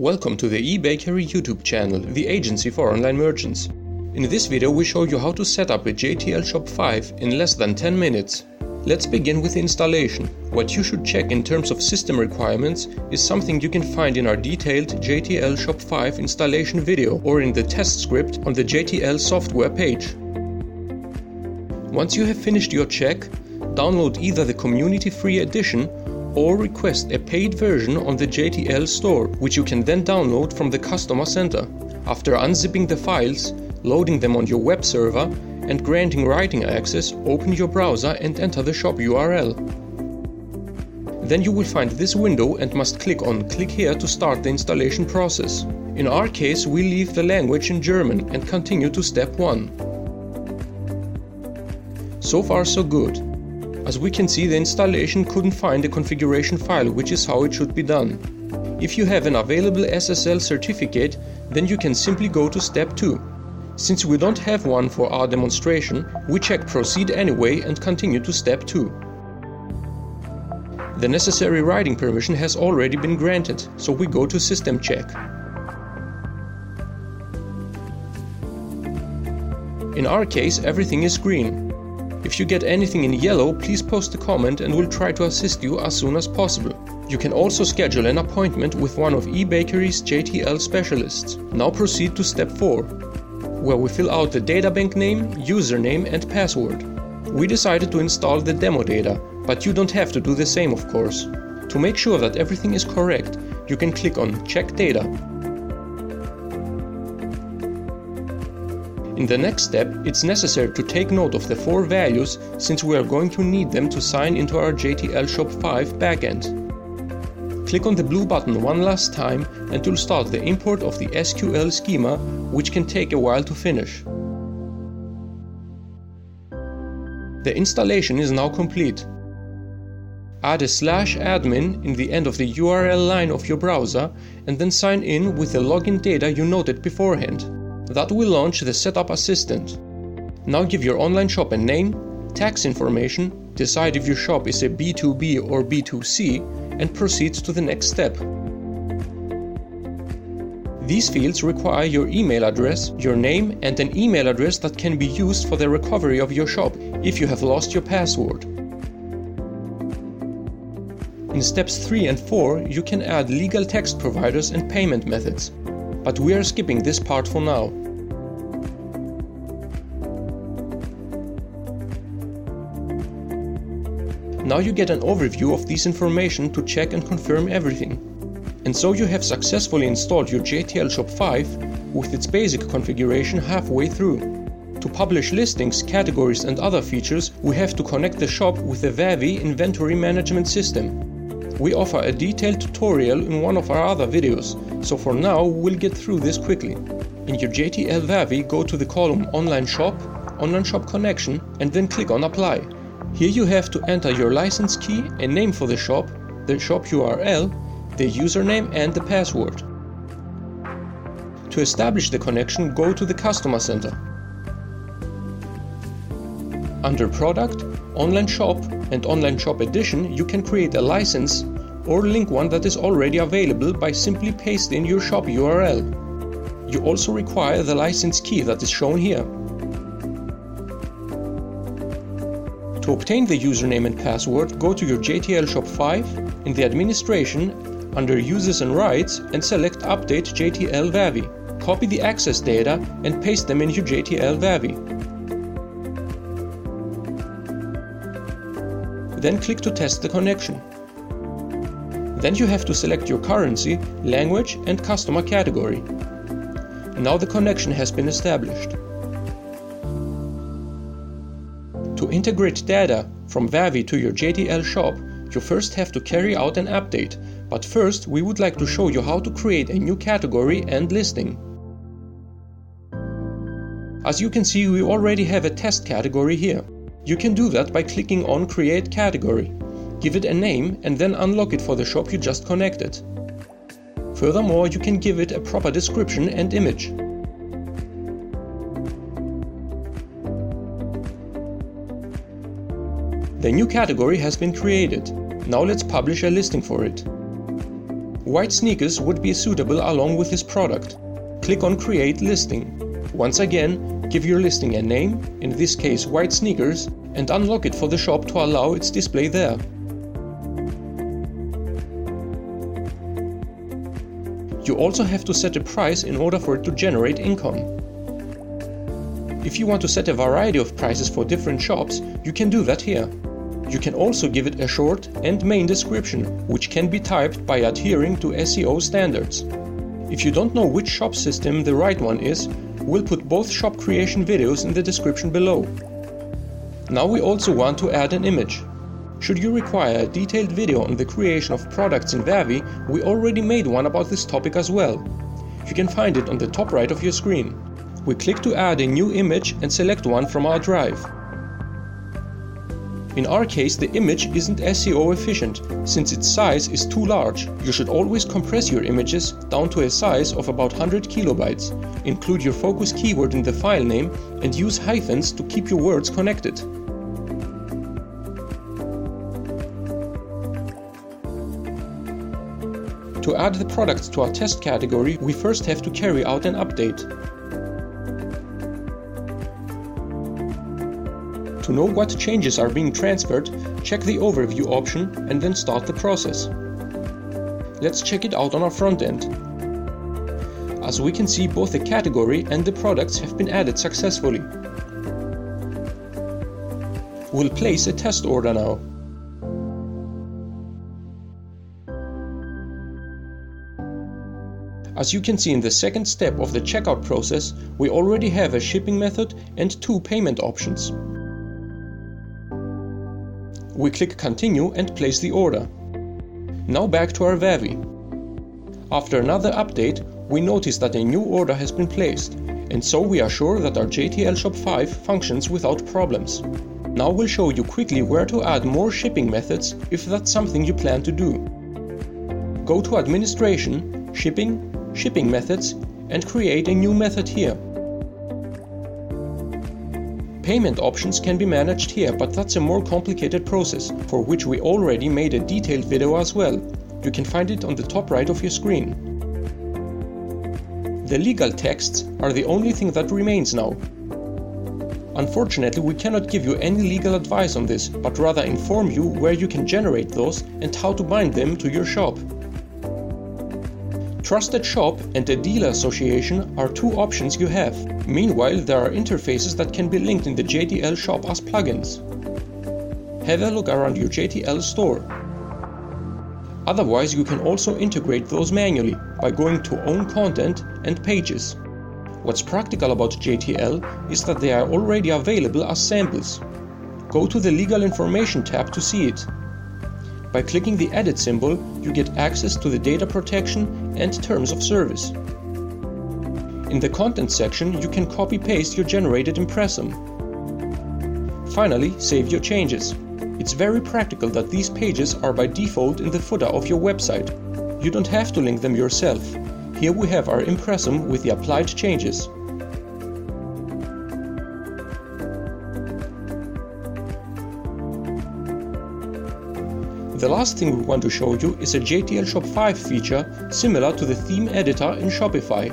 Welcome to the eBakery YouTube channel, the agency for online merchants. In this video we show you how to set up a JTL Shop 5 in less than 10 minutes. Let's begin with installation. What you should check in terms of system requirements is something you can find in our detailed JTL Shop 5 installation video or in the test script on the JTL software page. Once you have finished your check, download either the community free edition or request a paid version on the JTL store, which you can then download from the customer center. After unzipping the files, loading them on your web server, and granting writing access, open your browser and enter the shop URL. Then you will find this window and must click on Click here to start the installation process. In our case, we leave the language in German and continue to step 1. So far so good. As we can see the installation couldn't find the configuration file which is how it should be done. If you have an available SSL certificate then you can simply go to step 2. Since we don't have one for our demonstration, we check proceed anyway and continue to step 2. The necessary writing permission has already been granted, so we go to system check. In our case everything is green, if you get anything in yellow, please post a comment and we'll try to assist you as soon as possible. You can also schedule an appointment with one of eBakery's JTL specialists. Now proceed to step 4, where we fill out the databank name, username and password. We decided to install the demo data, but you don't have to do the same of course. To make sure that everything is correct, you can click on Check Data In the next step, it's necessary to take note of the four values since we are going to need them to sign into our JTL Shop 5 backend. Click on the blue button one last time and you'll start the import of the SQL schema, which can take a while to finish. The installation is now complete. Add a slash admin in the end of the URL line of your browser and then sign in with the login data you noted beforehand. That will launch the Setup Assistant. Now give your online shop a name, tax information, decide if your shop is a B2B or B2C, and proceed to the next step. These fields require your email address, your name, and an email address that can be used for the recovery of your shop if you have lost your password. In steps 3 and 4, you can add legal text providers and payment methods, but we are skipping this part for now. Now you get an overview of this information to check and confirm everything. And so you have successfully installed your JTL Shop 5 with its basic configuration halfway through. To publish listings, categories and other features, we have to connect the shop with the Wawi inventory management system. We offer a detailed tutorial in one of our other videos, so for now we'll get through this quickly. In your JTL Wawi, go to the column Online Shop, Online Shop Connection, and then click on Apply. Here you have to enter your license key, a name for the shop, the shop URL, the username and the password. To establish the connection, go to the Customer Center. Under Product, Online Shop and Online Shop Edition, you can create a license or link one that is already available by simply pasting your shop URL. You also require the license key that is shown here. To obtain the username and password, go to your JTL Shop 5 in the administration under Users and Rights and select Update JTL Wawi. Copy the access data and paste them in your JTL Wawi. Then click to test the connection. Then you have to select your currency, language and customer category. Now the connection has been established. To integrate data from Wawi to your JTL shop, you first have to carry out an update, but first we would like to show you how to create a new category and listing. As you can see, we already have a test category here. You can do that by clicking on Create Category. Give it a name and then unlock it for the shop you just connected. Furthermore, you can give it a proper description and image. The new category has been created. Now let's publish a listing for it. White sneakers would be suitable along with this product. Click on Create Listing. Once again, give your listing a name, in this case white sneakers, and unlock it for the shop to allow its display there. You also have to set a price in order for it to generate income. If you want to set a variety of prices for different shops, you can do that here. You can also give it a short and main description, which can be typed by adhering to SEO standards. If you don't know which shop system the right one is, we'll put both shop creation videos in the description below. Now we also want to add an image. Should you require a detailed video on the creation of products in Wawi, we already made one about this topic as well. You can find it on the top right of your screen. We click to add a new image and select one from our drive. In our case, the image isn't SEO efficient, since its size is too large. You should always compress your images down to a size of about 100 kilobytes. Include your focus keyword in the file name and use hyphens to keep your words connected. To add the product to our test category, we first have to carry out an update. To know what changes are being transferred, check the Overview option and then start the process. Let's check it out on our front end. As we can see, both the category and the products have been added successfully. We'll place a test order now. As you can see in the second step of the checkout process, we already have a shipping method and two payment options. We click continue and place the order. Now back to our Wawi. After another update, we notice that a new order has been placed, and so we are sure that our JTL Shop 5 functions without problems. Now we'll show you quickly where to add more shipping methods if that's something you plan to do. Go to Administration, Shipping, shipping methods and create a new method here. Payment options can be managed here, but that's a more complicated process, for which we already made a detailed video as well. You can find it on the top right of your screen. The legal texts are the only thing that remains now. Unfortunately, we cannot give you any legal advice on this, but rather inform you where you can generate those and how to bind them to your shop. Trusted Shop and a dealer association are two options you have. Meanwhile, there are interfaces that can be linked in the JTL shop as plugins. Have a look around your JTL store. Otherwise, you can also integrate those manually by going to Own Content and Pages. What's practical about JTL is that they are already available as samples. Go to the Legal Information tab to see it by clicking the Edit symbol, you get access to the data protection and terms of service. In the Content section, you can copy-paste your generated impressum. Finally, save your changes. It's very practical that these pages are by default in the footer of your website. You don't have to link them yourself. Here we have our impressum with the applied changes. The last thing we want to show you is a JTL Shop 5 feature similar to the theme editor in Shopify.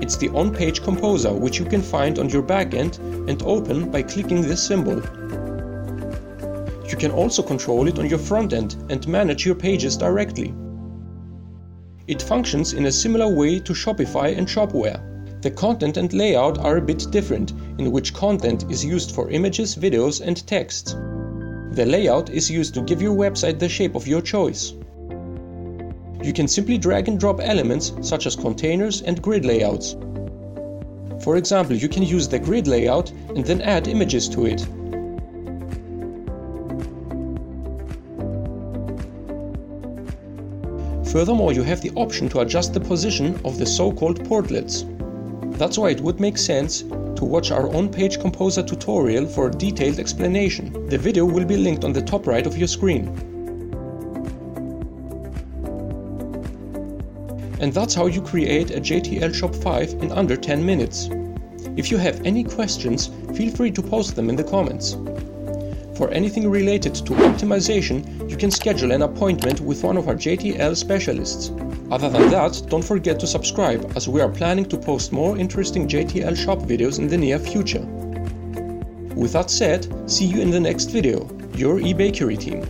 It's the on-page composer which you can find on your backend and open by clicking this symbol. You can also control it on your front end and manage your pages directly. It functions in a similar way to Shopify and Shopware. The content and layout are a bit different, in which content is used for images, videos, and text. The layout is used to give your website the shape of your choice. You can simply drag and drop elements such as containers and grid layouts. For example, you can use the grid layout and then add images to it. Furthermore, you have the option to adjust the position of the so-called portlets. That's why it would make sense to watch our on-page composer tutorial for a detailed explanation. The video will be linked on the top right of your screen. And that's how you create a JTL Shop 5 in under 10 minutes. If you have any questions, feel free to post them in the comments. For anything related to optimization, you can schedule an appointment with one of our JTL specialists. Other than that, don't forget to subscribe as we are planning to post more interesting JTL shop videos in the near future. With that said, see you in the next video, your eBakery team.